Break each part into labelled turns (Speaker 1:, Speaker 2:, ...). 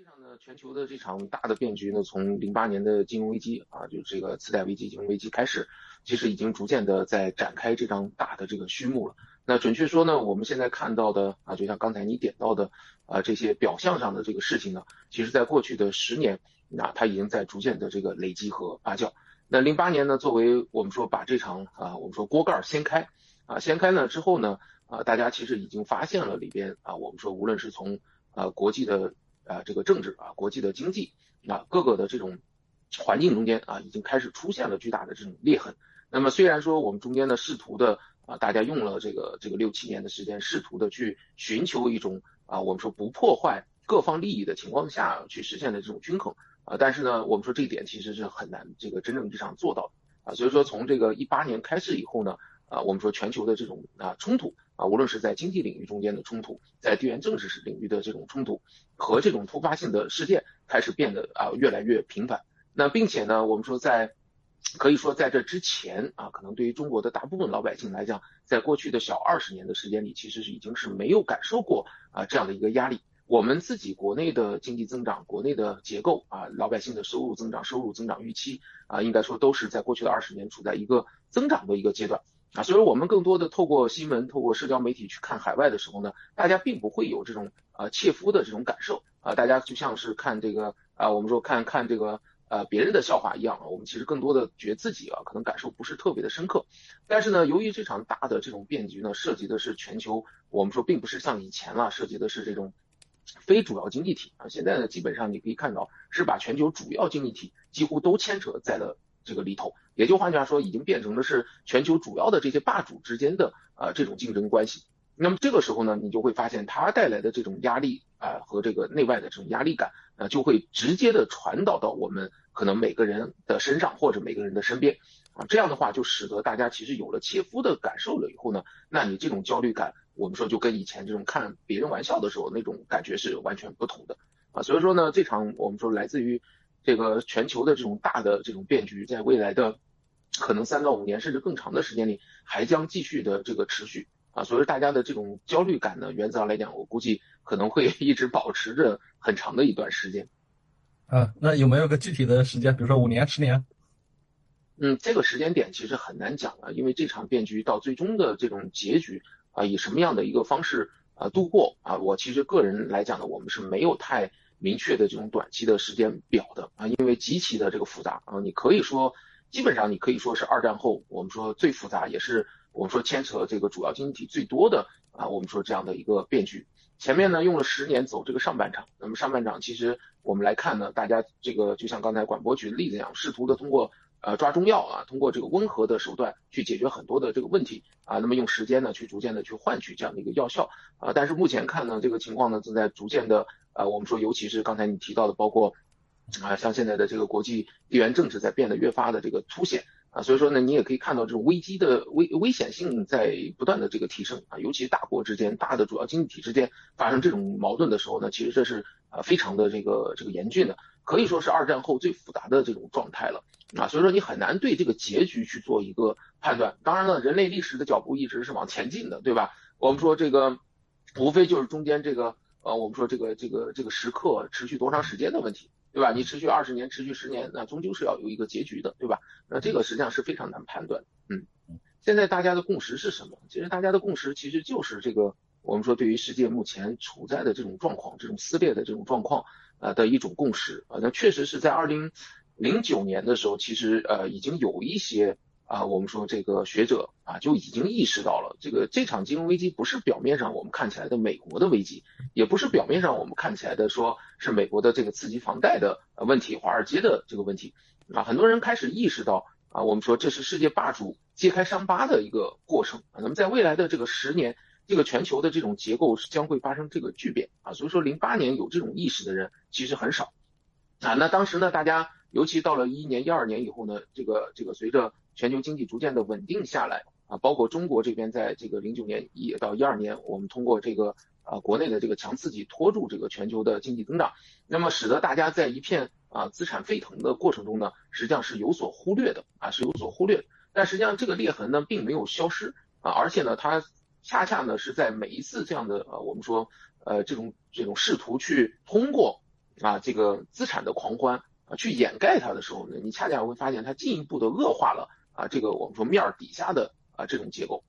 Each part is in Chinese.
Speaker 1: 际上呢，全球的这场大的变局呢，从零八年的金融危机啊，就这个次贷危机、金融危机开始，其实已经逐渐的在展开这张大的这个序幕了。那准确说呢，我们现在看到的啊，就像刚才你点到的啊，这些表象上的这个事情呢，其实在过去的十年，那它已经在逐渐的这个累积和发酵。那零八年呢，作为我们说把这场啊，我们说锅盖掀开啊，掀开了之后呢，啊，大家其实已经发现了里边啊，我们说无论是从啊国际的。啊，这个政治啊，国际的经济啊，各个的这种环境中间啊，已经开始出现了巨大的这种裂痕。那么虽然说我们中间呢试图的啊，大家用了这个这个六七年的时间，试图的去寻求一种啊，我们说不破坏各方利益的情况下去实现的这种均衡啊，但是呢，我们说这一点其实是很难这个真正意义上做到的啊。所以说从这个一八年开始以后呢，啊，我们说全球的这种啊冲突。啊，无论是在经济领域中间的冲突，在地缘政治领域的这种冲突，和这种突发性的事件开始变得啊越来越频繁。那并且呢，我们说在可以说在这之前啊，可能对于中国的大部分老百姓来讲，在过去的小二十年的时间里，其实是已经是没有感受过啊这样的一个压力。我们自己国内的经济增长、国内的结构啊，老百姓的收入增长、收入增长预期啊，应该说都是在过去的二十年处在一个增长的一个阶段。啊，所以我们更多的透过新闻、透过社交媒体去看海外的时候呢，大家并不会有这种呃切肤的这种感受啊，大家就像是看这个啊，我们说看看这个呃别人的笑话一样啊，我们其实更多的觉得自己啊可能感受不是特别的深刻。但是呢，由于这场大的这种变局呢，涉及的是全球，我们说并不是像以前了，涉及的是这种非主要经济体啊，现在呢基本上你可以看到是把全球主要经济体几乎都牵扯在了。这个里头，也就换句话说，已经变成的是全球主要的这些霸主之间的啊这种竞争关系。那么这个时候呢，你就会发现它带来的这种压力啊和这个内外的这种压力感，啊就会直接的传导到我们可能每个人的身上或者每个人的身边啊。这样的话就使得大家其实有了切肤的感受了以后呢，那你这种焦虑感，我们说就跟以前这种看别人玩笑的时候那种感觉是完全不同的啊。所以说呢，这场我们说来自于。这个全球的这种大的这种变局，在未来的可能三到五年甚至更长的时间里，还将继续的这个持续啊，所以大家的这种焦虑感呢，原则上来讲，我估计可能会一直保持着很长的一段时间。
Speaker 2: 啊，那有没有个具体的时间，比如说五年、十年？
Speaker 1: 嗯，这个时间点其实很难讲啊，因为这场变局到最终的这种结局啊，以什么样的一个方式啊度过啊，我其实个人来讲呢，我们是没有太。明确的这种短期的时间表的啊，因为极其的这个复杂啊，你可以说基本上你可以说是二战后我们说最复杂，也是我们说牵扯这个主要经济体最多的啊，我们说这样的一个变局。前面呢用了十年走这个上半场，那么上半场其实我们来看呢，大家这个就像刚才广播举的例子一样，试图的通过呃抓中药啊，通过这个温和的手段去解决很多的这个问题啊，那么用时间呢去逐渐的去换取这样的一个药效啊，但是目前看呢这个情况呢正在逐渐的。啊，我们说，尤其是刚才你提到的，包括啊，像现在的这个国际地缘政治在变得越发的这个凸显啊，所以说呢，你也可以看到这种危机的危危险性在不断的这个提升啊，尤其大国之间、大的主要经济体之间发生这种矛盾的时候呢，其实这是啊非常的这个这个严峻的，可以说是二战后最复杂的这种状态了啊，所以说你很难对这个结局去做一个判断。当然了，人类历史的脚步一直是往前进的，对吧？我们说这个无非就是中间这个。呃，我们说这个这个这个时刻持续多长时间的问题，对吧？你持续二十年，持续十年，那终究是要有一个结局的，对吧？那这个实际上是非常难判断。嗯，现在大家的共识是什么？其实大家的共识其实就是这个，我们说对于世界目前处在的这种状况，这种撕裂的这种状况，呃的一种共识。啊，那确实是在二零零九年的时候，其实呃已经有一些。啊，我们说这个学者啊就已经意识到了，这个这场金融危机不是表面上我们看起来的美国的危机，也不是表面上我们看起来的说是美国的这个刺激房贷的问题，华尔街的这个问题。啊，很多人开始意识到啊，我们说这是世界霸主揭开伤疤的一个过程，那么在未来的这个十年，这个全球的这种结构是将会发生这个巨变。啊，所以说零八年有这种意识的人其实很少。啊，那当时呢，大家尤其到了一一年、一二年以后呢，这个这个随着全球经济逐渐的稳定下来啊，包括中国这边在这个零九年一到一二年，我们通过这个啊国内的这个强刺激拖住这个全球的经济增长，那么使得大家在一片啊资产沸腾的过程中呢，实际上是有所忽略的啊是有所忽略，但实际上这个裂痕呢并没有消失啊，而且呢它恰恰呢是在每一次这样的呃我们说呃这种这种试图去通过啊这个资产的狂欢啊去掩盖它的时候呢，你恰恰会发现它进一步的恶化了啊这个我们说面儿底下的啊这种结构。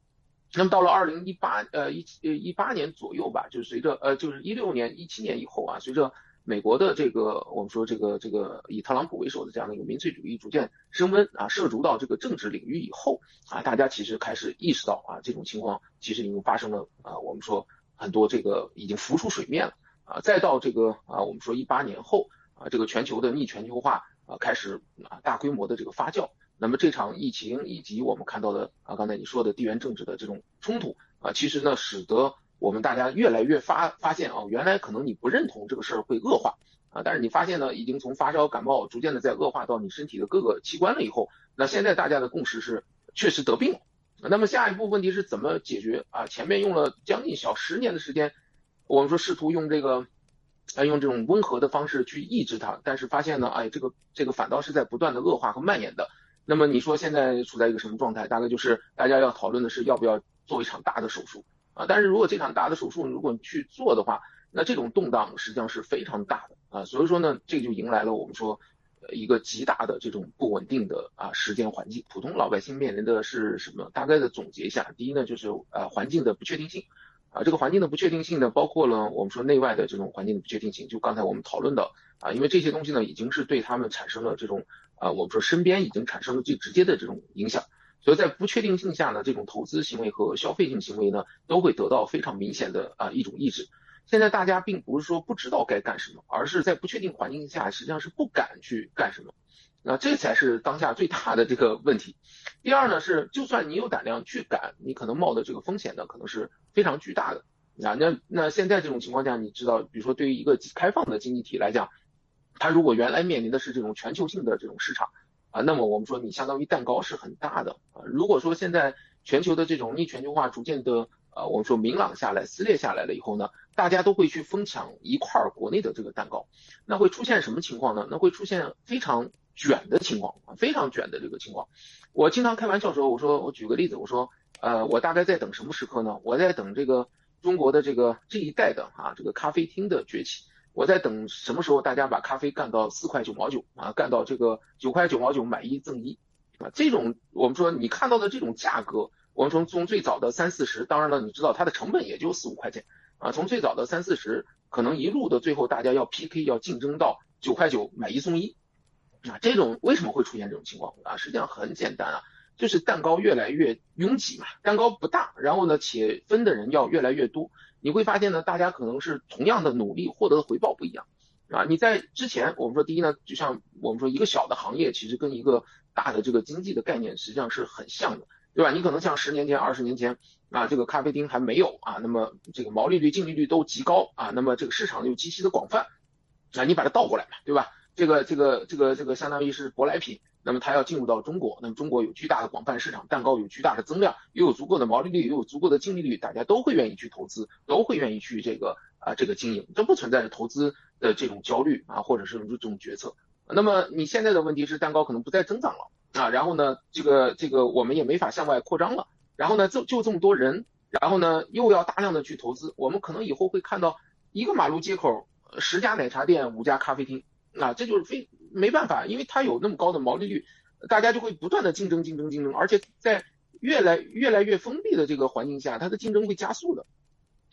Speaker 1: 那么到了二零一八呃一呃一八年左右吧，就是随着呃就是一六年一七年以后啊，随着美国的这个我们说这个这个以特朗普为首的这样的一个民粹主义逐渐升温啊，涉足到这个政治领域以后啊，大家其实开始意识到啊这种情况其实已经发生了啊，我们说很多这个已经浮出水面了啊，再到这个啊我们说一八年后啊，这个全球的逆全球化啊开始啊大规模的这个发酵。那么这场疫情以及我们看到的啊，刚才你说的地缘政治的这种冲突啊，其实呢，使得我们大家越来越发发现啊，原来可能你不认同这个事儿会恶化啊，但是你发现呢，已经从发烧感冒逐渐的在恶化到你身体的各个器官了以后，那现在大家的共识是确实得病了。那么下一步问题是怎么解决啊？前面用了将近小十年的时间，我们说试图用这个啊用这种温和的方式去抑制它，但是发现呢，哎，这个这个反倒是在不断的恶化和蔓延的。那么你说现在处在一个什么状态？大概就是大家要讨论的是要不要做一场大的手术啊？但是如果这场大的手术如果你去做的话，那这种动荡实际上是非常大的啊。所以说呢，这就迎来了我们说一个极大的这种不稳定的啊时间环境。普通老百姓面临的是什么？大概的总结一下，第一呢就是呃环境的不确定性啊。这个环境的不确定性呢，包括了我们说内外的这种环境的不确定性。就刚才我们讨论的啊，因为这些东西呢已经是对他们产生了这种。啊，我们说身边已经产生了最直接的这种影响，所以在不确定性下呢，这种投资行为和消费性行为呢，都会得到非常明显的啊一种抑制。现在大家并不是说不知道该干什么，而是在不确定环境下，实际上是不敢去干什么。那这才是当下最大的这个问题。第二呢是，就算你有胆量去干，你可能冒的这个风险呢，可能是非常巨大的。啊，那那现在这种情况下，你知道，比如说对于一个开放的经济体来讲。它如果原来面临的是这种全球性的这种市场啊，那么我们说你相当于蛋糕是很大的啊。如果说现在全球的这种逆全球化逐渐的啊，我们说明朗下来、撕裂下来了以后呢，大家都会去疯抢一块国内的这个蛋糕，那会出现什么情况呢？那会出现非常卷的情况啊，非常卷的这个情况。我经常开玩笑说，我说我举个例子，我说呃，我大概在等什么时刻呢？我在等这个中国的这个这一代的啊，这个咖啡厅的崛起。我在等什么时候大家把咖啡干到四块九毛九啊，干到这个九块九毛九买一赠一啊，这种我们说你看到的这种价格，我们从从最早的三四十，当然了，你知道它的成本也就四五块钱啊，从最早的三四十，可能一路的最后大家要 PK 要竞争到九块九买一送一啊，这种为什么会出现这种情况啊？实际上很简单啊，就是蛋糕越来越拥挤嘛，蛋糕不大，然后呢，且分的人要越来越多。你会发现呢，大家可能是同样的努力获得的回报不一样，啊，你在之前我们说第一呢，就像我们说一个小的行业，其实跟一个大的这个经济的概念实际上是很像的，对吧？你可能像十年前、二十年前啊，这个咖啡厅还没有啊，那么这个毛利率、净利率都极高啊，那么这个市场又极其的广泛，啊，你把它倒过来嘛，对吧？这个这个这个这个相当于是舶来品。那么它要进入到中国，那么中国有巨大的广泛市场，蛋糕有巨大的增量，又有足够的毛利率，又有足够的净利率，大家都会愿意去投资，都会愿意去这个啊这个经营，这不存在着投资的这种焦虑啊，或者是这种决策。那么你现在的问题是蛋糕可能不再增长了啊，然后呢这个这个我们也没法向外扩张了，然后呢就就这么多人，然后呢又要大量的去投资，我们可能以后会看到一个马路街口十家奶茶店，五家咖啡厅。啊，这就是非没办法，因为它有那么高的毛利率，大家就会不断的竞争、竞争、竞争，而且在越来越来越封闭的这个环境下，它的竞争会加速的。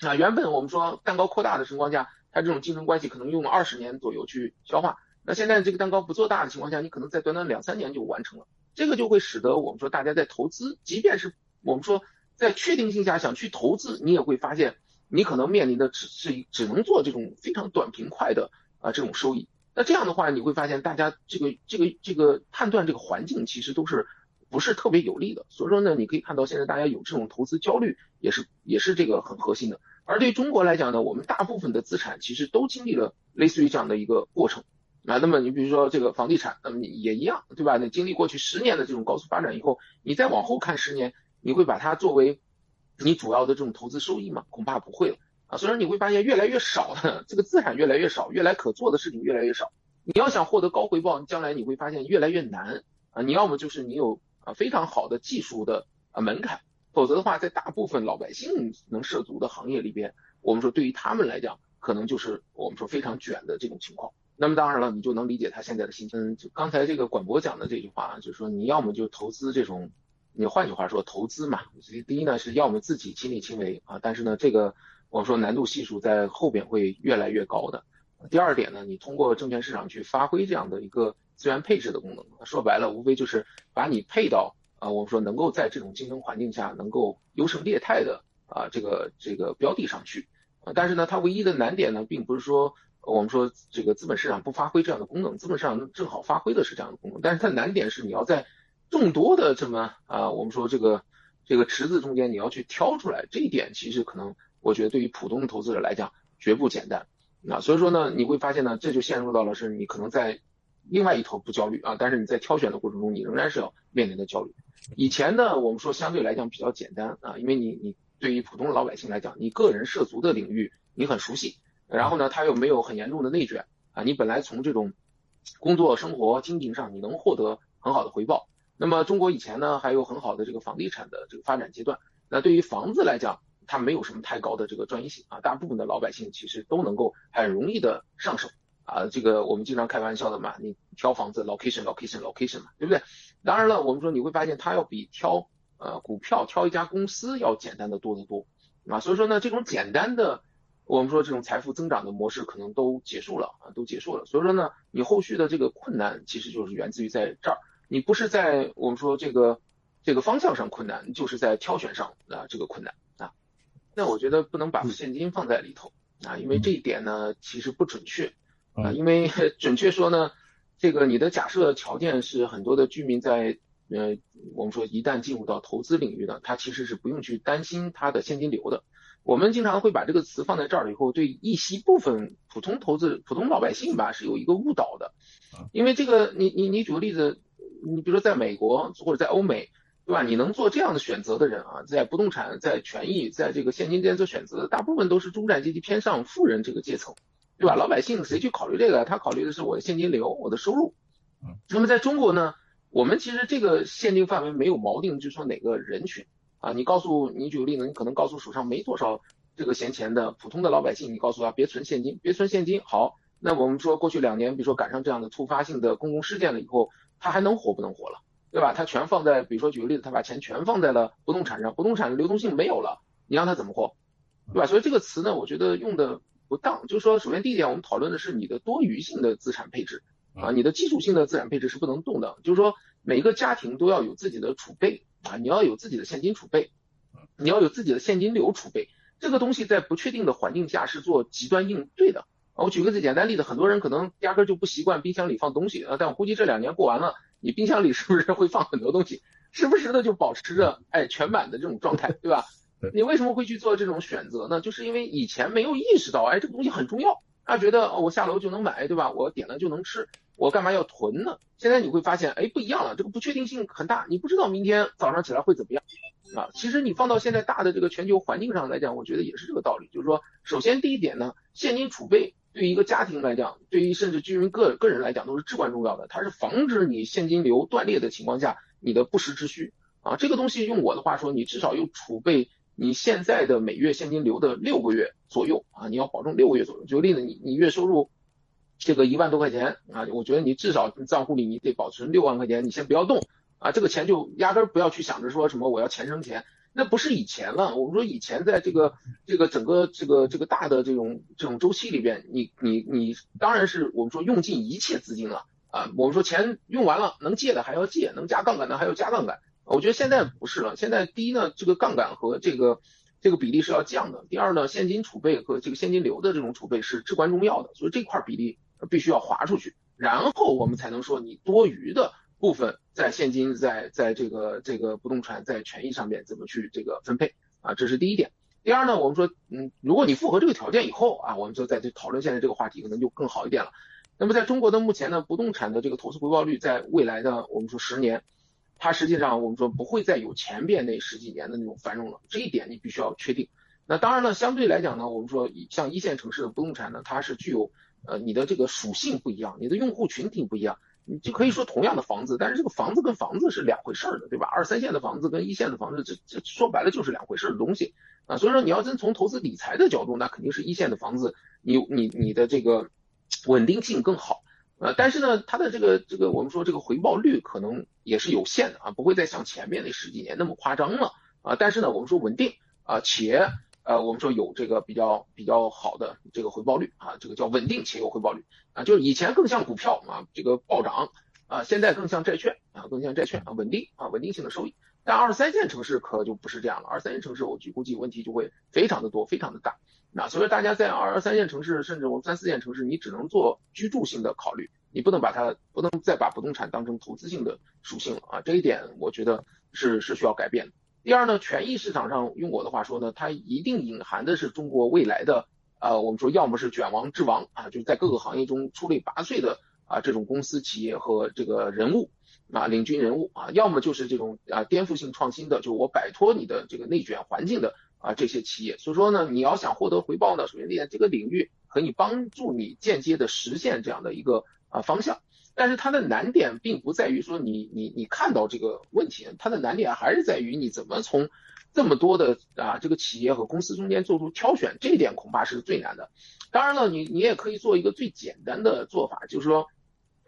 Speaker 1: 啊，原本我们说蛋糕扩大的情况下，它这种竞争关系可能用了二十年左右去消化，那现在这个蛋糕不做大的情况下，你可能在短短两三年就完成了，这个就会使得我们说大家在投资，即便是我们说在确定性下想去投资，你也会发现你可能面临的只是只能做这种非常短平快的啊这种收益。那这样的话，你会发现大家这个这个这个判断这个环境其实都是不是特别有利的。所以说呢，你可以看到现在大家有这种投资焦虑，也是也是这个很核心的。而对中国来讲呢，我们大部分的资产其实都经历了类似于这样的一个过程啊。那么你比如说这个房地产，那么你也一样，对吧？你经历过去十年的这种高速发展以后，你再往后看十年，你会把它作为你主要的这种投资收益吗？恐怕不会了。啊，所以你会发现越来越少的这个资产越来越少，越来可做的事情越来越少。你要想获得高回报，将来你会发现越来越难啊。你要么就是你有啊非常好的技术的啊门槛，否则的话，在大部分老百姓能涉足的行业里边，我们说对于他们来讲，可能就是我们说非常卷的这种情况那么当然了，你就能理解他现在的心情。就刚才这个管博讲的这句话，就是说你要么就投资这种，你换句话说投资嘛，所以第一呢是要么自己亲力亲为啊，但是呢这个我们说难度系数在后边会越来越高的。第二点呢，你通过证券市场去发挥这样的一个资源配置的功能，说白了无非就是把你配到啊，我们说能够在这种竞争环境下能够优胜劣汰的啊这个这个标的上去。但是呢，它唯一的难点呢，并不是说我们说这个资本市场不发挥这样的功能，资本市场正好发挥的是这样的功能。但是它难点是你要在众多的这么啊，我们说这个这个池子中间你要去挑出来，这一点其实可能我觉得对于普通的投资者来讲绝不简单。那所以说呢，你会发现呢，这就陷入到了是你可能在另外一头不焦虑啊，但是你在挑选的过程中，你仍然是要面临的焦虑。以前呢，我们说相对来讲比较简单啊，因为你你。对于普通的老百姓来讲，你个人涉足的领域你很熟悉，然后呢，他又没有很严重的内卷啊，你本来从这种工作、生活、经营上你能获得很好的回报。那么中国以前呢还有很好的这个房地产的这个发展阶段，那对于房子来讲，它没有什么太高的这个专业性啊，大部分的老百姓其实都能够很容易的上手啊。这个我们经常开玩笑的嘛，你挑房子 location location location 嘛，对不对？当然了，我们说你会发现它要比挑。呃，股票挑一家公司要简单的多得多啊，所以说呢，这种简单的，我们说这种财富增长的模式可能都结束了啊，都结束了。所以说呢，你后续的这个困难其实就是源自于在这儿，你不是在我们说这个这个方向上困难，就是在挑选上啊这个困难。那我觉得不能把现金放在里头啊，因为这一点呢其实不准确啊，因为 准确说呢，这个你的假设条件是很多的居民在。呃，我们说一旦进入到投资领域呢，他其实是不用去担心他的现金流的。我们经常会把这个词放在这儿了以后，对一些部分普通投资、普通老百姓吧，是有一个误导的。因为这个，你你你举个例子，你比如说在美国或者在欧美，对吧？你能做这样的选择的人啊，在不动产、在权益、在这个现金之间做选择，大部分都是中产阶级偏上富人这个阶层，对吧？老百姓谁去考虑这个？他考虑的是我的现金流、我的收入。那么在中国呢？我们其实这个限定范围没有锚定，就说哪个人群啊？你告诉你举个例子，你可能告诉手上没多少这个闲钱的普通的老百姓，你告诉他别存现金，别存现金。好，那我们说过去两年，比如说赶上这样的突发性的公共事件了以后，他还能活不能活了，对吧？他全放在，比如说举个例子，他把钱全放在了不动产上，不动产的流动性没有了，你让他怎么活，对吧？所以这个词呢，我觉得用的不当。就是说，首先第一点，我们讨论的是你的多余性的资产配置。啊，你的基础性的资产配置是不能动的，就是说每个家庭都要有自己的储备啊，你要有自己的现金储备，你要有自己的现金流储备，这个东西在不确定的环境下是做极端应对的。我举个最简单例子，很多人可能压根就不习惯冰箱里放东西啊，但我估计这两年过完了，你冰箱里是不是会放很多东西，时不时的就保持着哎全满的这种状态，对吧？你为什么会去做这种选择呢？就是因为以前没有意识到，哎，这个东西很重要。他觉得我下楼就能买，对吧？我点了就能吃，我干嘛要囤呢？现在你会发现，哎，不一样了，这个不确定性很大，你不知道明天早上起来会怎么样啊。其实你放到现在大的这个全球环境上来讲，我觉得也是这个道理。就是说，首先第一点呢，现金储备对于一个家庭来讲，对于甚至居民个个人来讲都是至关重要的。它是防止你现金流断裂的情况下你的不时之需啊。这个东西用我的话说，你至少有储备。你现在的每月现金流的六个月左右啊，你要保证六个月左右。举个例子，你你月收入这个一万多块钱啊，我觉得你至少账户里你得保存六万块钱，你先不要动啊，这个钱就压根儿不要去想着说什么我要钱生钱，那不是以前了。我们说以前在这个这个整个这个这个大的这种这种周期里边，你你你当然是我们说用尽一切资金了啊，我们说钱用完了，能借的还要借，能加杠杆的还要加杠杆。我觉得现在不是了，现在第一呢，这个杠杆和这个这个比例是要降的；第二呢，现金储备和这个现金流的这种储备是至关重要的，所以这块比例必须要划出去，然后我们才能说你多余的部分在现金、在在这个这个不动产、在权益上面怎么去这个分配啊，这是第一点。第二呢，我们说，嗯，如果你符合这个条件以后啊，我们就在这讨论现在这个话题可能就更好一点了。那么在中国的目前呢，不动产的这个投资回报率在未来的我们说十年。它实际上我们说不会再有前边那十几年的那种繁荣了，这一点你必须要确定。那当然了，相对来讲呢，我们说像一线城市的不动产呢，它是具有呃你的这个属性不一样，你的用户群体不一样，你就可以说同样的房子，但是这个房子跟房子是两回事儿的，对吧？二三线的房子跟一线的房子，这这说白了就是两回事儿的东西啊。所以说你要真从投资理财的角度，那肯定是一线的房子，你你你的这个稳定性更好。呃，但是呢，它的这个这个我们说这个回报率可能也是有限的啊，不会再像前面那十几年那么夸张了啊。但是呢，我们说稳定啊，且呃，我们说有这个比较比较好的这个回报率啊，这个叫稳定且有回报率啊，就是以前更像股票啊，这个暴涨啊，现在更像债券啊，更像债券啊，稳定啊，稳定性的收益。但二三线城市可就不是这样了，二三线城市我估计问题就会非常的多，非常的大。那所以大家在二二三线城市，甚至我们三四线城市，你只能做居住性的考虑，你不能把它不能再把不动产当成投资性的属性了啊！这一点我觉得是是需要改变的。第二呢，权益市场上用我的话说呢，它一定隐含的是中国未来的呃，我们说要么是卷王之王啊，就是在各个行业中出类拔萃的啊这种公司企业和这个人物啊领军人物啊，要么就是这种啊颠覆性创新的，就我摆脱你的这个内卷环境的。啊，这些企业，所以说呢，你要想获得回报呢，首先你在，这个领域可以帮助你间接的实现这样的一个啊方向，但是它的难点并不在于说你你你看到这个问题，它的难点还是在于你怎么从这么多的啊这个企业和公司中间做出挑选，这一点恐怕是最难的。当然了，你你也可以做一个最简单的做法，就是说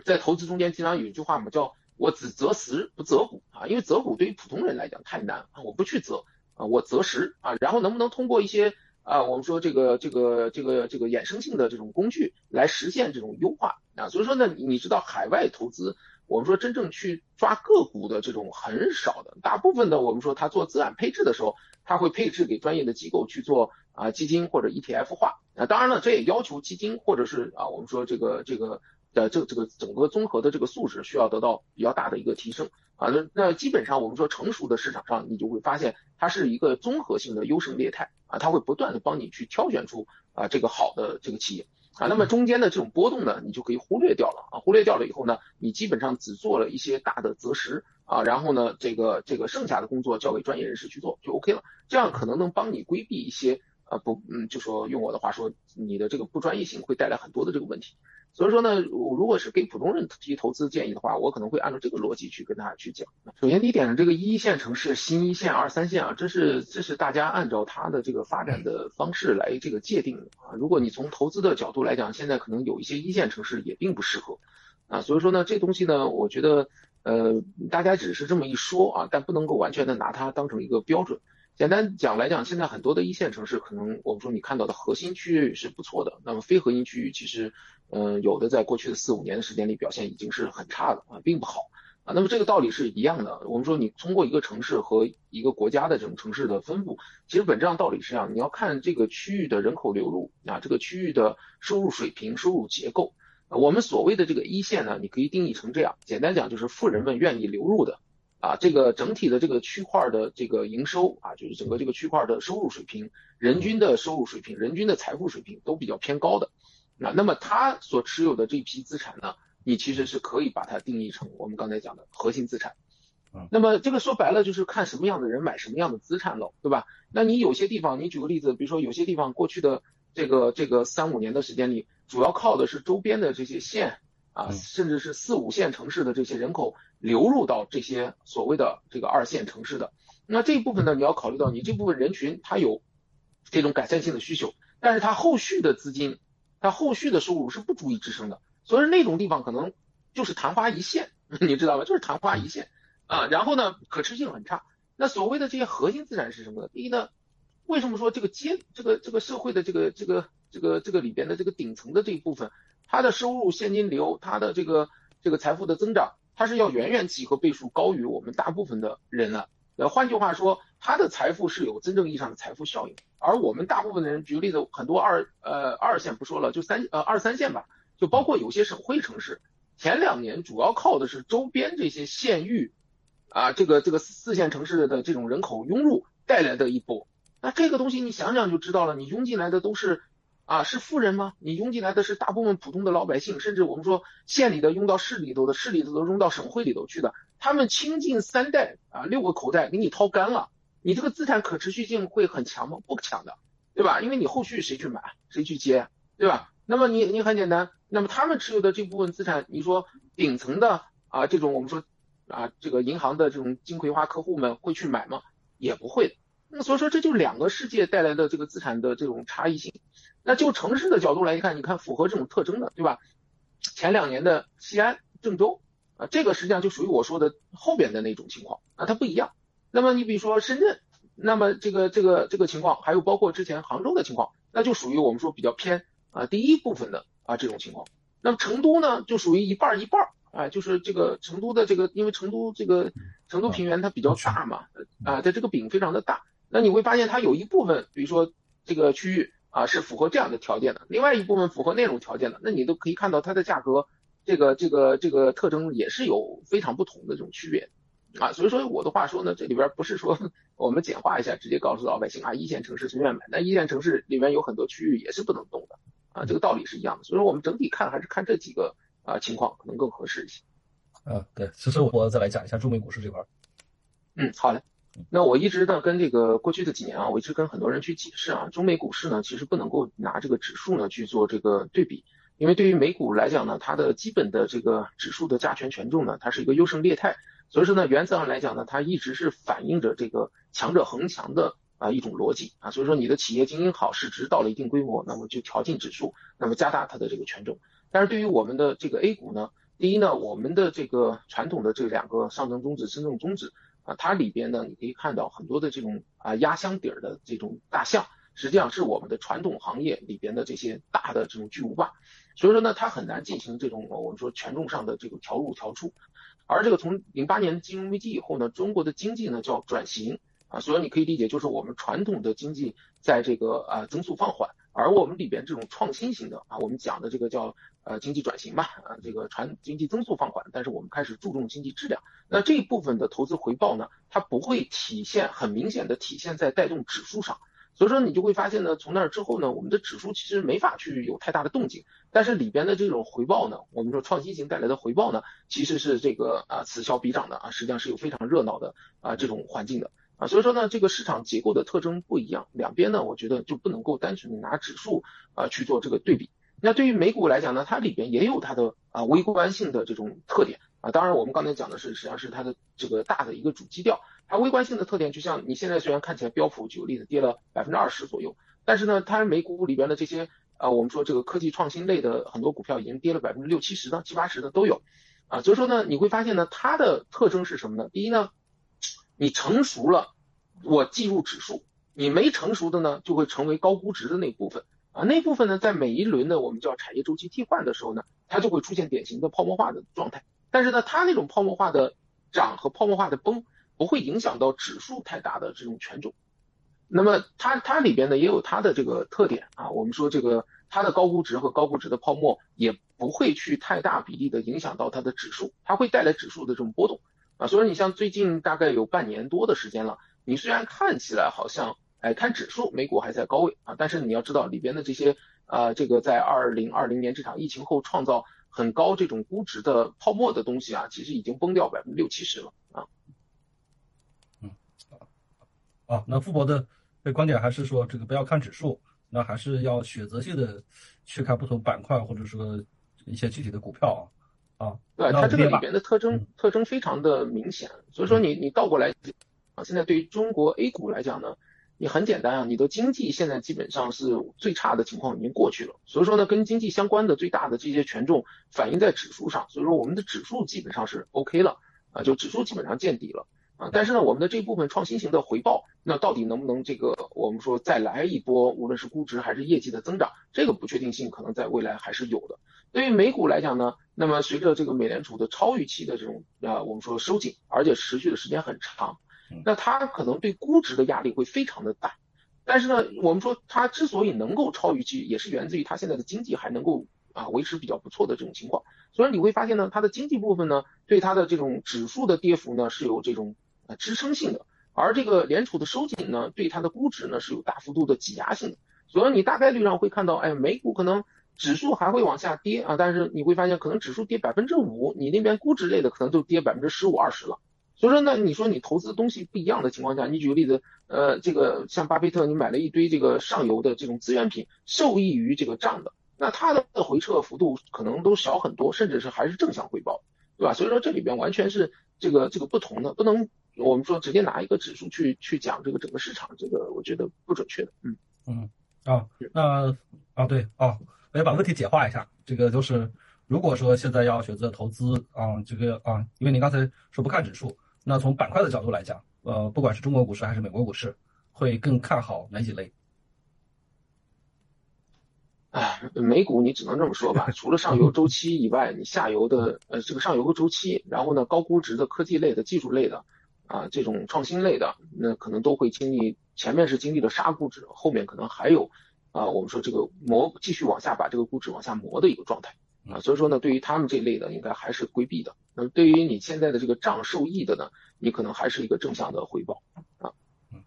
Speaker 1: 在投资中间经常有一句话嘛，叫我只择时不择股啊，因为择股对于普通人来讲太难啊，我不去择。啊，我择时啊，然后能不能通过一些啊，我们说这个这个这个这个衍生性的这种工具来实现这种优化啊？所以说呢，你知道海外投资，我们说真正去抓个股的这种很少的，大部分的我们说他做资产配置的时候，他会配置给专业的机构去做啊基金或者 ETF 化啊。当然了，这也要求基金或者是啊我们说这个这个的这这个整个综合的这个素质需要得到比较大的一个提升。啊，那那基本上我们说成熟的市场上，你就会发现它是一个综合性的优胜劣汰啊，它会不断的帮你去挑选出啊这个好的这个企业啊，那么中间的这种波动呢，你就可以忽略掉了啊，忽略掉了以后呢，你基本上只做了一些大的择时啊，然后呢，这个这个剩下的工作交给专业人士去做就 OK 了，这样可能能帮你规避一些啊不嗯，就说用我的话说，你的这个不专业性会带来很多的这个问题。所以说呢，如果是给普通人提投资建议的话，我可能会按照这个逻辑去跟大家去讲。首先第一点呢，这个一线城市、新一线、二三线啊，这是这是大家按照它的这个发展的方式来这个界定的啊。如果你从投资的角度来讲，现在可能有一些一线城市也并不适合啊。所以说呢，这东西呢，我觉得呃，大家只是这么一说啊，但不能够完全的拿它当成一个标准。简单讲来讲，现在很多的一线城市，可能我们说你看到的核心区域是不错的，那么非核心区域其实，嗯，有的在过去的四五年的时间里表现已经是很差的啊，并不好啊。那么这个道理是一样的，我们说你通过一个城市和一个国家的这种城市的分布，其实本质上道理是这样，你要看这个区域的人口流入啊，这个区域的收入水平、收入结构。我们所谓的这个一线呢，你可以定义成这样，简单讲就是富人们愿意流入的。啊，这个整体的这个区块的这个营收啊，就是整个这个区块的收入水平、人均的收入水平、人均的财富水平都比较偏高的。那那么他所持有的这批资产呢，你其实是可以把它定义成我们刚才讲的核心资产。那么这个说白了就是看什么样的人买什么样的资产喽，对吧？那你有些地方，你举个例子，比如说有些地方过去的这个这个三五年的时间里，主要靠的是周边的这些县。啊，甚至是四五线城市的这些人口流入到这些所谓的这个二线城市的，那这一部分呢，你要考虑到你这部分人群他有这种改善性的需求，但是他后续的资金，他后续的收入是不足以支撑的，所以那种地方可能就是昙花一现，你知道吧？就是昙花一现啊，然后呢，可持续性很差。那所谓的这些核心资产是什么呢？第一呢，为什么说这个阶这个这个社会的这个这个这个这个里边的这个顶层的这一部分？他的收入现金流，他的这个这个财富的增长，他是要远远几何倍数高于我们大部分的人的。呃，换句话说，他的财富是有真正意义上的财富效应，而我们大部分的人，举个例子，很多二呃二线不说了，就三呃二三线吧，就包括有些省会城市，前两年主要靠的是周边这些县域，啊这个这个四线城市的这种人口涌入带来的一波。那这个东西你想想就知道了，你涌进来的都是。啊，是富人吗？你拥进来的是大部分普通的老百姓，甚至我们说县里的拥到市里头的，市里头都拥到省会里头去的，他们倾尽三代啊，六个口袋给你掏干了，你这个资产可持续性会很强吗？不强的，对吧？因为你后续谁去买，谁去接，对吧？那么你你很简单，那么他们持有的这部分资产，你说顶层的啊这种我们说啊这个银行的这种金葵花客户们会去买吗？也不会的。那所以说这就两个世界带来的这个资产的这种差异性。那就城市的角度来看，你看符合这种特征的，对吧？前两年的西安、郑州啊，这个实际上就属于我说的后边的那种情况啊，它不一样。那么你比如说深圳，那么这个这个这个情况，还有包括之前杭州的情况，那就属于我们说比较偏啊第一部分的啊这种情况。那么成都呢，就属于一半一半啊，就是这个成都的这个，因为成都这个成都平原它比较大嘛，啊，它这个饼非常的大，那你会发现它有一部分，比如说这个区域啊是符合这样的条件的，另外一部分符合那种条件的，那你都可以看到它的价格，这个这个这个特征也是有非常不同的这种区别啊，所以说我的话说呢，这里边不是说我们简化一下，直接告诉老百姓啊，一线城市随便买，那一线城市里面有很多区域也是不能动的。啊，这个道理是一样的，所以说我们整体看还是看这几个啊情况可能更合适一些。
Speaker 2: 啊，对，其实我再来讲一下中美股市这块。
Speaker 1: 嗯，好嘞。那我一直呢跟这个过去的几年啊，我一直跟很多人去解释啊，中美股市呢其实不能够拿这个指数呢去做这个对比，因为对于美股来讲呢，它的基本的这个指数的加权权重呢，它是一个优胜劣汰，所以说呢原则上来讲呢，它一直是反映着这个强者恒强的。啊，一种逻辑啊，所以说你的企业经营好，市值到了一定规模，那么就调进指数，那么加大它的这个权重。但是对于我们的这个 A 股呢，第一呢，我们的这个传统的这两个上证综指、深证综指它里边呢，你可以看到很多的这种啊压箱底儿的这种大象，实际上是我们的传统行业里边的这些大的这种巨无霸，所以说呢，它很难进行这种我们说权重上的这个调入调出。而这个从零八年金融危机以后呢，中国的经济呢叫转型。啊，所以你可以理解，就是我们传统的经济在这个啊增速放缓，而我们里边这种创新型的啊，我们讲的这个叫呃经济转型嘛，啊这个传经济增速放缓，但是我们开始注重经济质量，那这一部分的投资回报呢，它不会体现很明显的体现在带动指数上，所以说你就会发现呢，从那儿之后呢，我们的指数其实没法去有太大的动静，但是里边的这种回报呢，我们说创新型带来的回报呢，其实是这个啊此消彼长的啊，实际上是有非常热闹的啊这种环境的。啊，所以说呢，这个市场结构的特征不一样，两边呢，我觉得就不能够单纯的拿指数啊去做这个对比。那对于美股来讲呢，它里边也有它的啊微观性的这种特点啊。当然，我们刚才讲的是实际上是它的这个大的一个主基调。它微观性的特点，就像你现在虽然看起来标普举个例子跌了百分之二十左右，但是呢，它美股里边的这些啊，我们说这个科技创新类的很多股票已经跌了百分之六七十的、七八十的都有啊。所以说呢，你会发现呢，它的特征是什么呢？第一呢。你成熟了，我计入指数；你没成熟的呢，就会成为高估值的那部分啊。那部分呢，在每一轮的我们叫产业周期替换的时候呢，它就会出现典型的泡沫化的状态。但是呢，它那种泡沫化的涨和泡沫化的崩，不会影响到指数太大的这种权重。那么它它里边呢也有它的这个特点啊。我们说这个它的高估值和高估值的泡沫也不会去太大比例的影响到它的指数，它会带来指数的这种波动。啊，所以你像最近大概有半年多的时间了，你虽然看起来好像，哎，看指数美股还在高位啊，但是你要知道里边的这些，啊，这个在二零二零年这场疫情后创造很高这种估值的泡沫的东西啊，其实已经崩掉百分之六七十了啊。
Speaker 2: 嗯，啊，那富博的这观点还是说这个不要看指数，那还是要选择性的去看不同板块或者说一些具体的股票啊。啊，
Speaker 1: 对，它这个里边的特征特征非常的明显，所以说你你倒过来啊，现在对于中国 A 股来讲呢，你很简单啊，你的经济现在基本上是最差的情况已经过去了，所以说呢，跟经济相关的最大的这些权重反映在指数上，所以说我们的指数基本上是 OK 了啊，就指数基本上见底了啊，但是呢，我们的这部分创新型的回报，那到底能不能这个我们说再来一波，无论是估值还是业绩的增长，这个不确定性可能在未来还是有的。对于美股来讲呢，那么随着这个美联储的超预期的这种啊，我们说收紧，而且持续的时间很长，那它可能对估值的压力会非常的大。但是呢，我们说它之所以能够超预期，也是源自于它现在的经济还能够啊维持比较不错的这种情况。所以你会发现呢，它的经济部分呢，对它的这种指数的跌幅呢是有这种支撑性的，而这个联储的收紧呢，对它的估值呢是有大幅度的挤压性的。所以你大概率上会看到，哎，美股可能。指数还会往下跌啊，但是你会发现，可能指数跌百分之五，你那边估值类的可能就跌百分之十五二十了。所以说呢，你说你投资东西不一样的情况下，你举个例子，呃，这个像巴菲特，你买了一堆这个上游的这种资源品，受益于这个涨的，那它的回撤幅度可能都小很多，甚至是还是正向回报，对吧？所以说这里边完全是这个这个不同的，不能我们说直接拿一个指数去去讲这个整个市场，这个我觉得不准确的，嗯
Speaker 2: 嗯。啊，那啊对啊，我要把问题简化一下，这个就是如果说现在要选择投资啊，这个啊，因为您刚才说不看指数，那从板块的角度来讲，呃，不管是中国股市还是美国股市，会更看好哪几类？
Speaker 1: 哎，美股你只能这么说吧，除了上游周期以外，你下游的呃这个上游和周期，然后呢高估值的科技类的技术类的啊这种创新类的，那可能都会经历前面是经历了杀估值，后面可能还有啊我们说这个磨继续往下把这个估值往下磨的一个状态啊，所以说呢对于他们这类的应该还是规避的。那么对于你现在的这个账受益的呢，你可能还是一个正向的回报啊。
Speaker 2: 嗯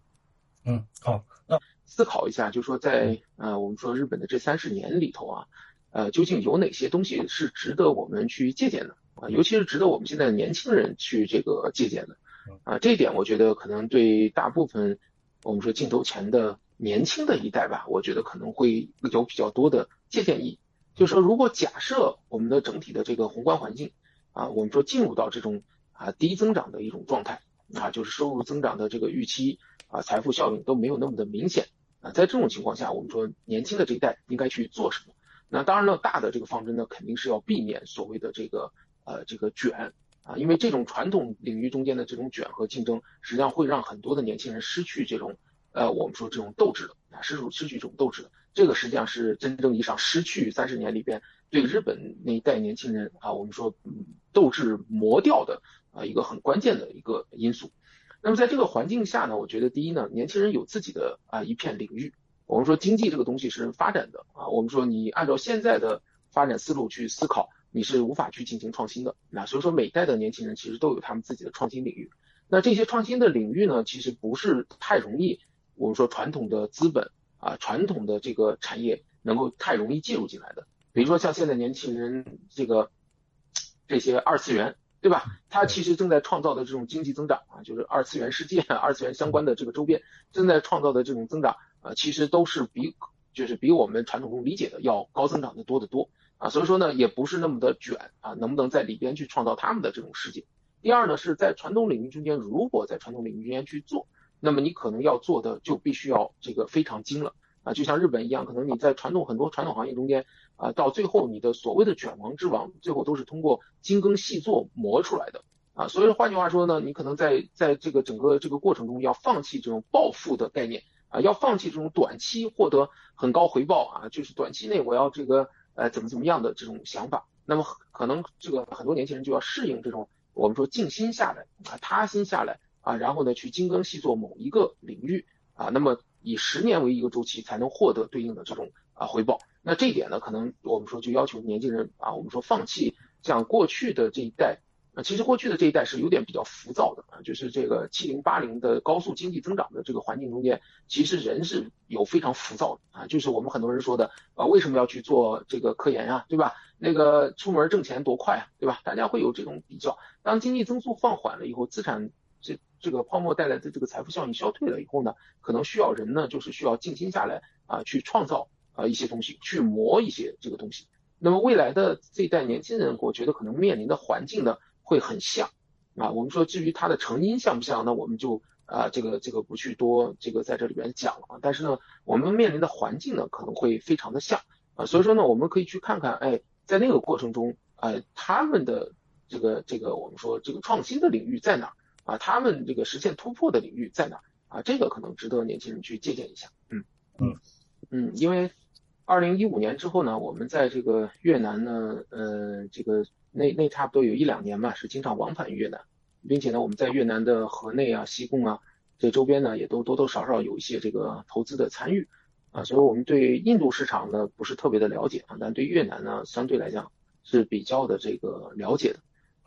Speaker 2: 嗯好，那。
Speaker 1: 思考一下，就是说在呃，我们说日本的这三十年里头啊，呃，究竟有哪些东西是值得我们去借鉴的啊？尤其是值得我们现在的年轻人去这个借鉴的啊。这一点我觉得可能对大部分我们说镜头前的年轻的一代吧，我觉得可能会有比较多的借鉴意义。就是说，如果假设我们的整体的这个宏观环境啊，我们说进入到这种啊低增长的一种状态啊，就是收入增长的这个预期。啊，财富效应都没有那么的明显啊，在这种情况下，我们说年轻的这一代应该去做什么？那当然了，大的这个方针呢，肯定是要避免所谓的这个呃这个卷啊，因为这种传统领域中间的这种卷和竞争，实际上会让很多的年轻人失去这种呃我们说这种斗志的啊，失失去这种斗志的，这个实际上是真正意义上失去三十年里边对日本那一代年轻人啊，我们说斗志磨掉的啊一个很关键的一个因素。那么在这个环境下呢，我觉得第一呢，年轻人有自己的啊一片领域。我们说经济这个东西是发展的啊，我们说你按照现在的发展思路去思考，你是无法去进行创新的。那所以说每代的年轻人其实都有他们自己的创新领域。那这些创新的领域呢，其实不是太容易，我们说传统的资本啊，传统的这个产业能够太容易介入进来的。比如说像现在年轻人这个这些二次元。对吧？它其实正在创造的这种经济增长啊，就是二次元世界、二次元相关的这个周边正在创造的这种增长啊，其实都是比就是比我们传统中理解的要高增长的多得多啊。所以说呢，也不是那么的卷啊，能不能在里边去创造他们的这种世界？第二呢，是在传统领域中间，如果在传统领域中间去做，那么你可能要做的就必须要这个非常精了。啊，就像日本一样，可能你在传统很多传统行业中间，啊，到最后你的所谓的卷王之王，最后都是通过精耕细作磨出来的。啊，所以换句话说呢，你可能在在这个整个这个过程中要放弃这种暴富的概念，啊，要放弃这种短期获得很高回报啊，就是短期内我要这个呃怎么怎么样的这种想法。那么可能这个很多年轻人就要适应这种我们说静心下来啊，踏心下来啊，然后呢去精耕细作某一个领域啊，那么。以十年为一个周期才能获得对应的这种啊回报，那这一点呢，可能我们说就要求年轻人啊，我们说放弃像过去的这一代啊，其实过去的这一代是有点比较浮躁的啊，就是这个七零八零的高速经济增长的这个环境中间，其实人是有非常浮躁的啊，就是我们很多人说的啊，为什么要去做这个科研啊，对吧？那个出门挣钱多快啊，对吧？大家会有这种比较，当经济增速放缓了以后，资产。这这个泡沫带来的这个财富效应消退了以后呢，可能需要人呢，就是需要静心下来啊，去创造啊一些东西，去磨一些这个东西。那么未来的这一代年轻人，我觉得可能面临的环境呢会很像啊。我们说至于它的成因像不像，那我们就啊这个这个不去多这个在这里边讲了啊。但是呢，我们面临的环境呢可能会非常的像啊。所以说呢，我们可以去看看，哎，在那个过程中，呃，他们的这个这个我们说这个创新的领域在哪？啊，他们这个实现突破的领域在哪？啊，这个可能值得年轻人去借鉴一下。嗯嗯嗯，因为二零一五年之后呢，我们在这个越南呢，呃，这个那那差不多有一两年吧，是经常往返越南，并且呢，我们在越南的河内啊、西贡啊这周边呢，也都多多少少有一些这个投资的参与啊，所以我们对印度市场呢不是特别的了解啊，但对越南呢相对来讲是比较的这个了解的。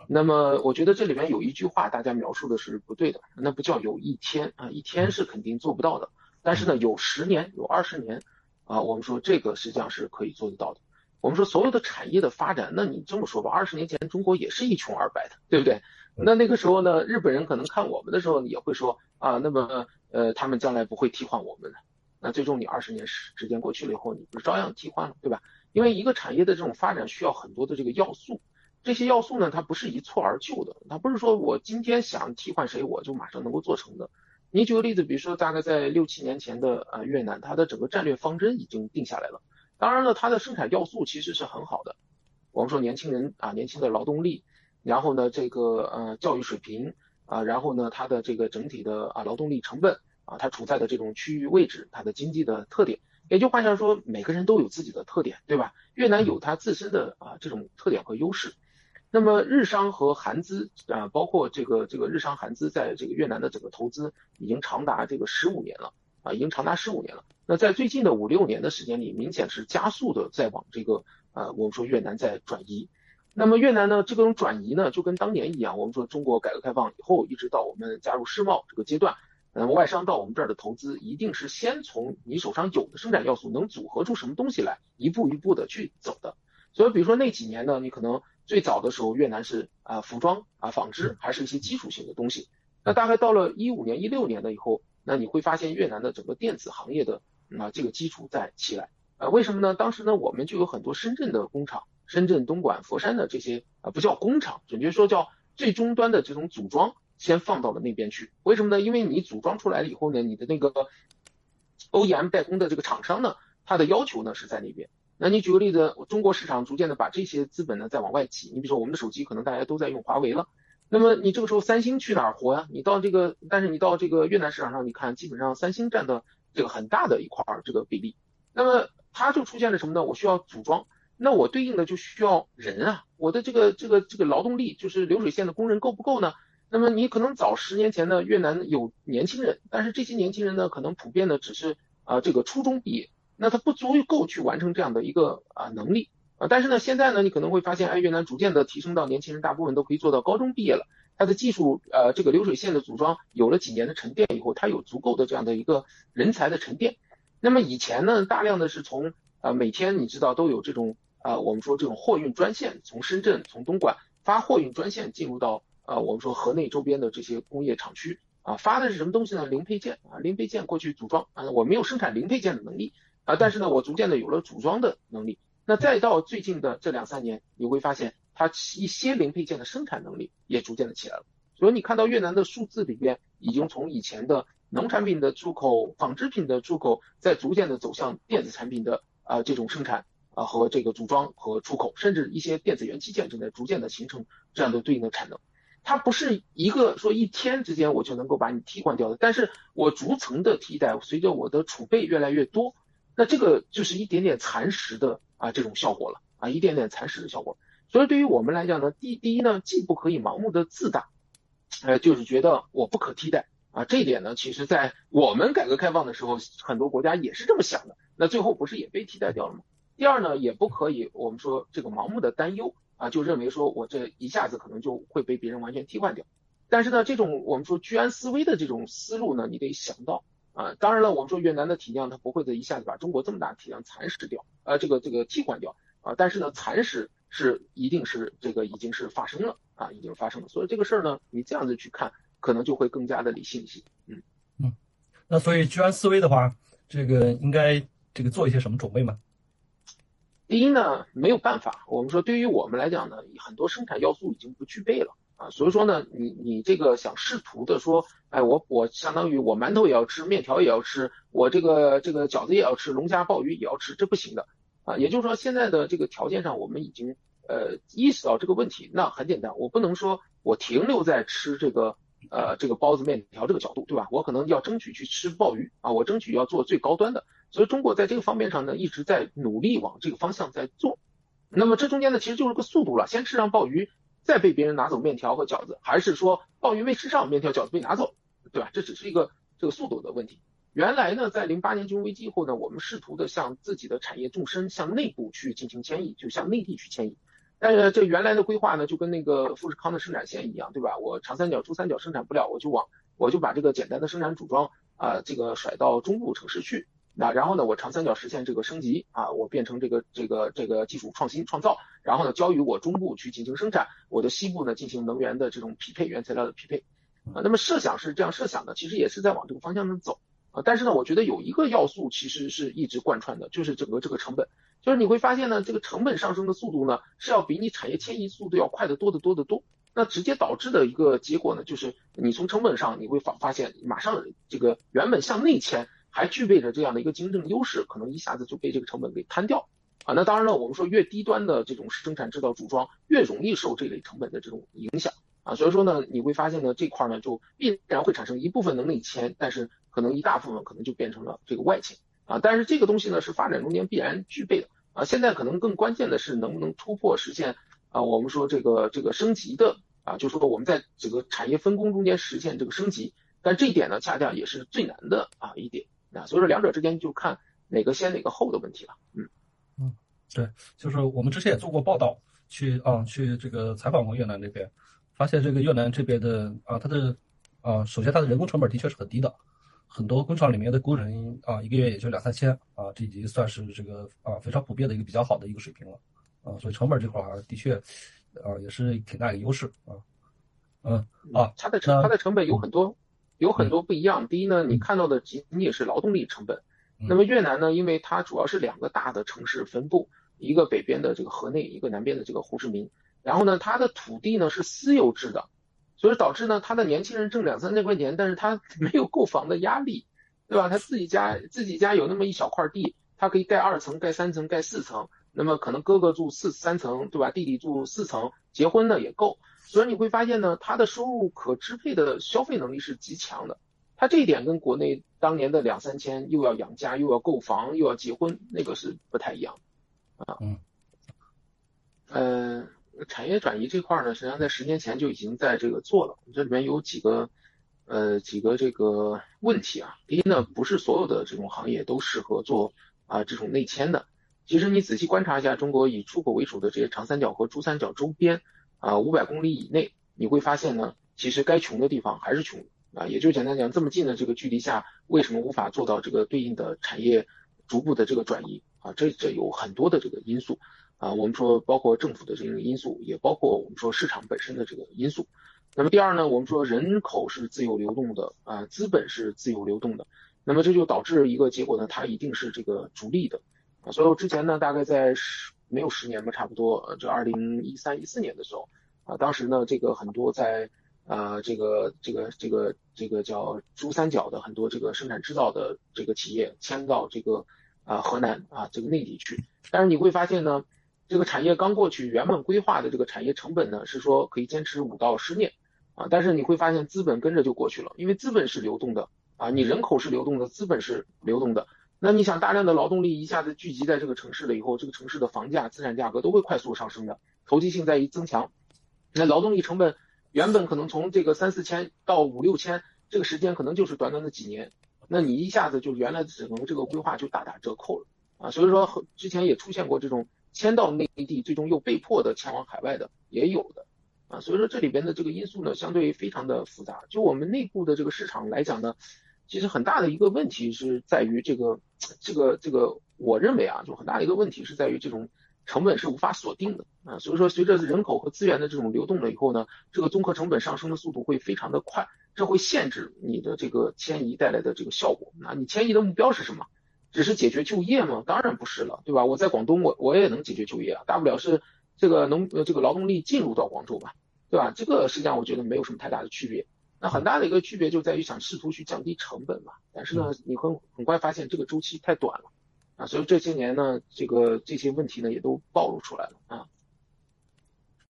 Speaker 1: 那么我觉得这里面有一句话，大家描述的是不对的，那不叫有一天啊，一天是肯定做不到的。但是呢，有十年、有二十年啊，我们说这个实际上是可以做得到的。我们说所有的产业的发展，那你这么说吧，二十年前中国也是一穷二白的，对不对？那那个时候呢，日本人可能看我们的时候也会说啊，那么呃，他们将来不会替换我们的。那最终你二十年时时间过去了以后，你不是照样替换了，对吧？因为一个产业的这种发展需要很多的这个要素。这些要素呢，它不是一蹴而就的，它不是说我今天想替换谁，我就马上能够做成的。你举个例子，比如说大概在六七年前的呃越南，它的整个战略方针已经定下来了。当然了，它的生产要素其实是很好的。我们说年轻人啊，年轻的劳动力，然后呢这个呃教育水平啊，然后呢它的这个整体的啊劳动力成本啊，它处在的这种区域位置，它的经济的特点，也就换句话说，每个人都有自己的特点，对吧？越南有它自身的啊这种特点和优势。那么日商和韩资啊，包括这个这个日商韩资在这个越南的整个投资已经长达这个十五年了啊，已经长达十五年了。那在最近的五六年的时间里，明显是加速的在往这个呃我们说越南在转移。那么越南呢，这种转移呢，就跟当年一样，我们说中国改革开放以后，一直到我们加入世贸这个阶段，那么外商到我们这儿的投资，一定是先从你手上有的生产要素能组合出什么东西来，一步一步的去走的。所以比如说那几年呢，你可能。最早的时候，越南是啊服装啊纺织，还是一些基础性的东西。那大概到了一五年、一六年了以后，那你会发现越南的整个电子行业的啊这个基础在起来。呃，为什么呢？当时呢，我们就有很多深圳的工厂，深圳、东莞、佛山的这些啊不叫工厂，准确说叫最终端的这种组装，先放到了那边去。为什么呢？因为你组装出来了以后呢，你的那个 OEM 代工的这个厂商呢，它的要求呢是在那边。那你举个例子，中国市场逐渐的把这些资本呢再往外挤。你比如说我们的手机，可能大家都在用华为了，那么你这个时候三星去哪儿活呀？你到这个，但是你到这个越南市场上，你看基本上三星占的这个很大的一块儿这个比例。那么它就出现了什么呢？我需要组装，那我对应的就需要人啊，我的这个这个这个劳动力就是流水线的工人够不够呢？那么你可能早十年前呢，越南有年轻人，但是这些年轻人呢，可能普遍的只是啊这个初中毕业。那它不足以够去完成这样的一个啊能力啊，但是呢，现在呢，你可能会发现，哎，越南逐渐的提升到年轻人大部分都可以做到高中毕业了，它的技术呃这个流水线的组装有了几年的沉淀以后，它有足够的这样的一个人才的沉淀。那么以前呢，大量的是从啊每天你知道都有这种啊我们说这种货运专线从深圳从东莞发货运专线进入到啊我们说河内周边的这些工业厂区啊发的是什么东西呢？零配件啊零配件过去组装啊我没有生产零配件的能力。啊，但是呢，我逐渐的有了组装的能力。那再到最近的这两三年，你会发现它一些零配件的生产能力也逐渐的起来了。所以你看到越南的数字里边，已经从以前的农产品的出口、纺织品的出口，在逐渐的走向电子产品的啊这种生产啊和这个组装和出口，甚至一些电子元器件正在逐渐的形成这样的对应的产能。它不是一个说一天之间我就能够把你替换掉的，但是我逐层的替代，随着我的储备越来越多。那这个就是一点点蚕食的啊这种效果了啊一点点蚕食的效果，所以对于我们来讲呢，第第一呢，既不可以盲目的自大，呃，就是觉得我不可替代啊，这一点呢，其实在我们改革开放的时候，很多国家也是这么想的，那最后不是也被替代掉了吗？第二呢，也不可以我们说这个盲目的担忧啊，就认为说我这一下子可能就会被别人完全替换掉，但是呢，这种我们说居安思危的这种思路呢，你得想到。啊，当然了，我们说越南的体量，它不会的一下子把中国这么大体量蚕食掉，呃，这个这个替换掉啊。但是呢，蚕食是一定是这个已经是发生了啊，已经发生了。所以这个事儿呢，你这样子去看，可能就会更加的理性一些。
Speaker 2: 嗯嗯，那所以居安思危的话，这个应该这个做一些什么准备吗？
Speaker 1: 第一呢，没有办法，我们说对于我们来讲呢，很多生产要素已经不具备了。啊，所以说呢，你你这个想试图的说，哎，我我相当于我馒头也要吃，面条也要吃，我这个这个饺子也要吃，龙虾鲍鱼也要吃，这不行的啊。也就是说，现在的这个条件上，我们已经呃意识到这个问题。那很简单，我不能说我停留在吃这个呃这个包子面条这个角度，对吧？我可能要争取去吃鲍鱼啊，我争取要做最高端的。所以中国在这个方面上呢，一直在努力往这个方向在做。那么这中间呢，其实就是个速度了，先吃上鲍鱼。再被别人拿走面条和饺子，还是说鲍鱼没吃上，面条饺子被拿走，对吧？这只是一个这个速度的问题。原来呢，在零八年金融危机以后呢，我们试图的向自己的产业纵深，向内部去进行迁移，就向内地去迁移。但是这原来的规划呢，就跟那个富士康的生产线一样，对吧？我长三角、珠三角生产不了，我就往我就把这个简单的生产组装啊，这个甩到中部城市去。那然后呢，我长三角实现这个升级啊，我变成这个这个这个技术创新创造，然后呢交予我中部去进行生产，我的西部呢进行能源的这种匹配，原材料的匹配啊。那么设想是这样设想的，其实也是在往这个方向上走啊。但是呢，我觉得有一个要素其实是一直贯穿的，就是整个这个成本，就是你会发现呢，这个成本上升的速度呢是要比你产业迁移速度要快得多得多得多。那直接导致的一个结果呢，就是你从成本上你会发发现，马上这个原本向内迁还具备着这样的一个竞争优势，可能一下子就被这个成本给摊掉啊。那当然了，我们说越低端的这种生产制造组装越容易受这类成本的这种影响啊。所以说呢，你会发现呢这块呢就必然会产生一部分能内迁，但是可能一大部分可能就变成了这个外迁啊。但是这个东西呢是发展中间必然具备的啊。现在可能更关键的是能不能突破实现啊，我们说这个这个升级的。啊，就是说我们在整个产业分工中间实现这个升级，但这一点呢，恰恰也是最难的啊一点啊，所以说两者之间就看哪个先哪个后的问题了。
Speaker 2: 嗯嗯，对，就是我们之前也做过报道，去啊去这个采访过越南这边，发现这个越南这边的啊，它的啊，首先它的人工成本的确是很低的，很多工厂里面的工人啊，一个月也就两三千啊，这已经算是这个啊非常普遍的一个比较好的一个水平了啊，所以成本这块儿的确。啊，也是挺大的优势啊，嗯啊，
Speaker 1: 它的成它的成本有很多，有很多不一样。第一呢，你看到的仅仅是劳动力成本。那么越南呢，因为它主要是两个大的城市分布，一个北边的这个河内，一个南边的这个胡志明。然后呢，它的土地呢是私有制的，所以导致呢，他的年轻人挣两三千块钱，但是他 没有购房的压力，对吧？他自己家自己家有那么一小块地，他可以盖二层、盖三层、盖四层。那么可能哥哥住四三层，对吧？弟弟住四层，结婚呢也够。所以你会发现呢，他的收入可支配的消费能力是极强的。他这一点跟国内当年的两三千又要养家又要购房又要结婚那个是不太一样啊。嗯。呃，产业转移这块呢，实际上在十年前就已经在这个做了。这里面有几个呃几个这个问题啊。第一呢，不是所有的这种行业都适合做啊这种内迁的。其实你仔细观察一下，中国以出口为主的这些长三角和珠三角周边，啊，五百公里以内，你会发现呢，其实该穷的地方还是穷啊。也就简单讲，这么近的这个距离下，为什么无法做到这个对应的产业逐步的这个转移啊？这这有很多的这个因素啊。我们说包括政府的这个因素，也包括我们说市场本身的这个因素。那么第二呢，我们说人口是自由流动的啊，资本是自由流动的，那么这就导致一个结果呢，它一定是这个逐利的。所以我之前呢，大概在十没有十年吧，差不多，就二零一三一四年的时候，啊，当时呢，这个很多在啊这个这个这个这个叫珠三角的很多这个生产制造的这个企业迁到这个啊河南啊这个内地去，但是你会发现呢，这个产业刚过去，原本规划的这个产业成本呢是说可以坚持五到十年，啊，但是你会发现资本跟着就过去了，因为资本是流动的。啊，你人口是流动的，资本是流动的。那你想，大量的劳动力一下子聚集在这个城市了以后，这个城市的房价、资产价格都会快速上升的，投机性在于增强。那劳动力成本原本可能从这个三四千到五六千，这个时间可能就是短短的几年，那你一下子就原来整个这个规划就大打折扣了啊。所以说，之前也出现过这种迁到内地，最终又被迫的迁往海外的也有的啊。所以说这里边的这个因素呢，相对非常的复杂。就我们内部的这个市场来讲呢。其实很大的一个问题是在于这个，这个，这个，我认为啊，就很大的一个问题是在于这种成本是无法锁定的啊。所以说，随着人口和资源的这种流动了以后呢，这个综合成本上升的速度会非常的快，这会限制你的这个迁移带来的这个效果。那你迁移的目标是什么？只是解决就业吗？当然不是了，对吧？我在广东，我我也能解决就业啊，大不了是这个农呃这个劳动力进入到广州吧，对吧？这个实际上我觉得没有什么太大的区别。那很大的一个区别就在于想试图去降低成本嘛，但是呢，你会很快发现这个周期太短了，啊，所以这些年呢，这个这些问题呢也都暴露出来了啊。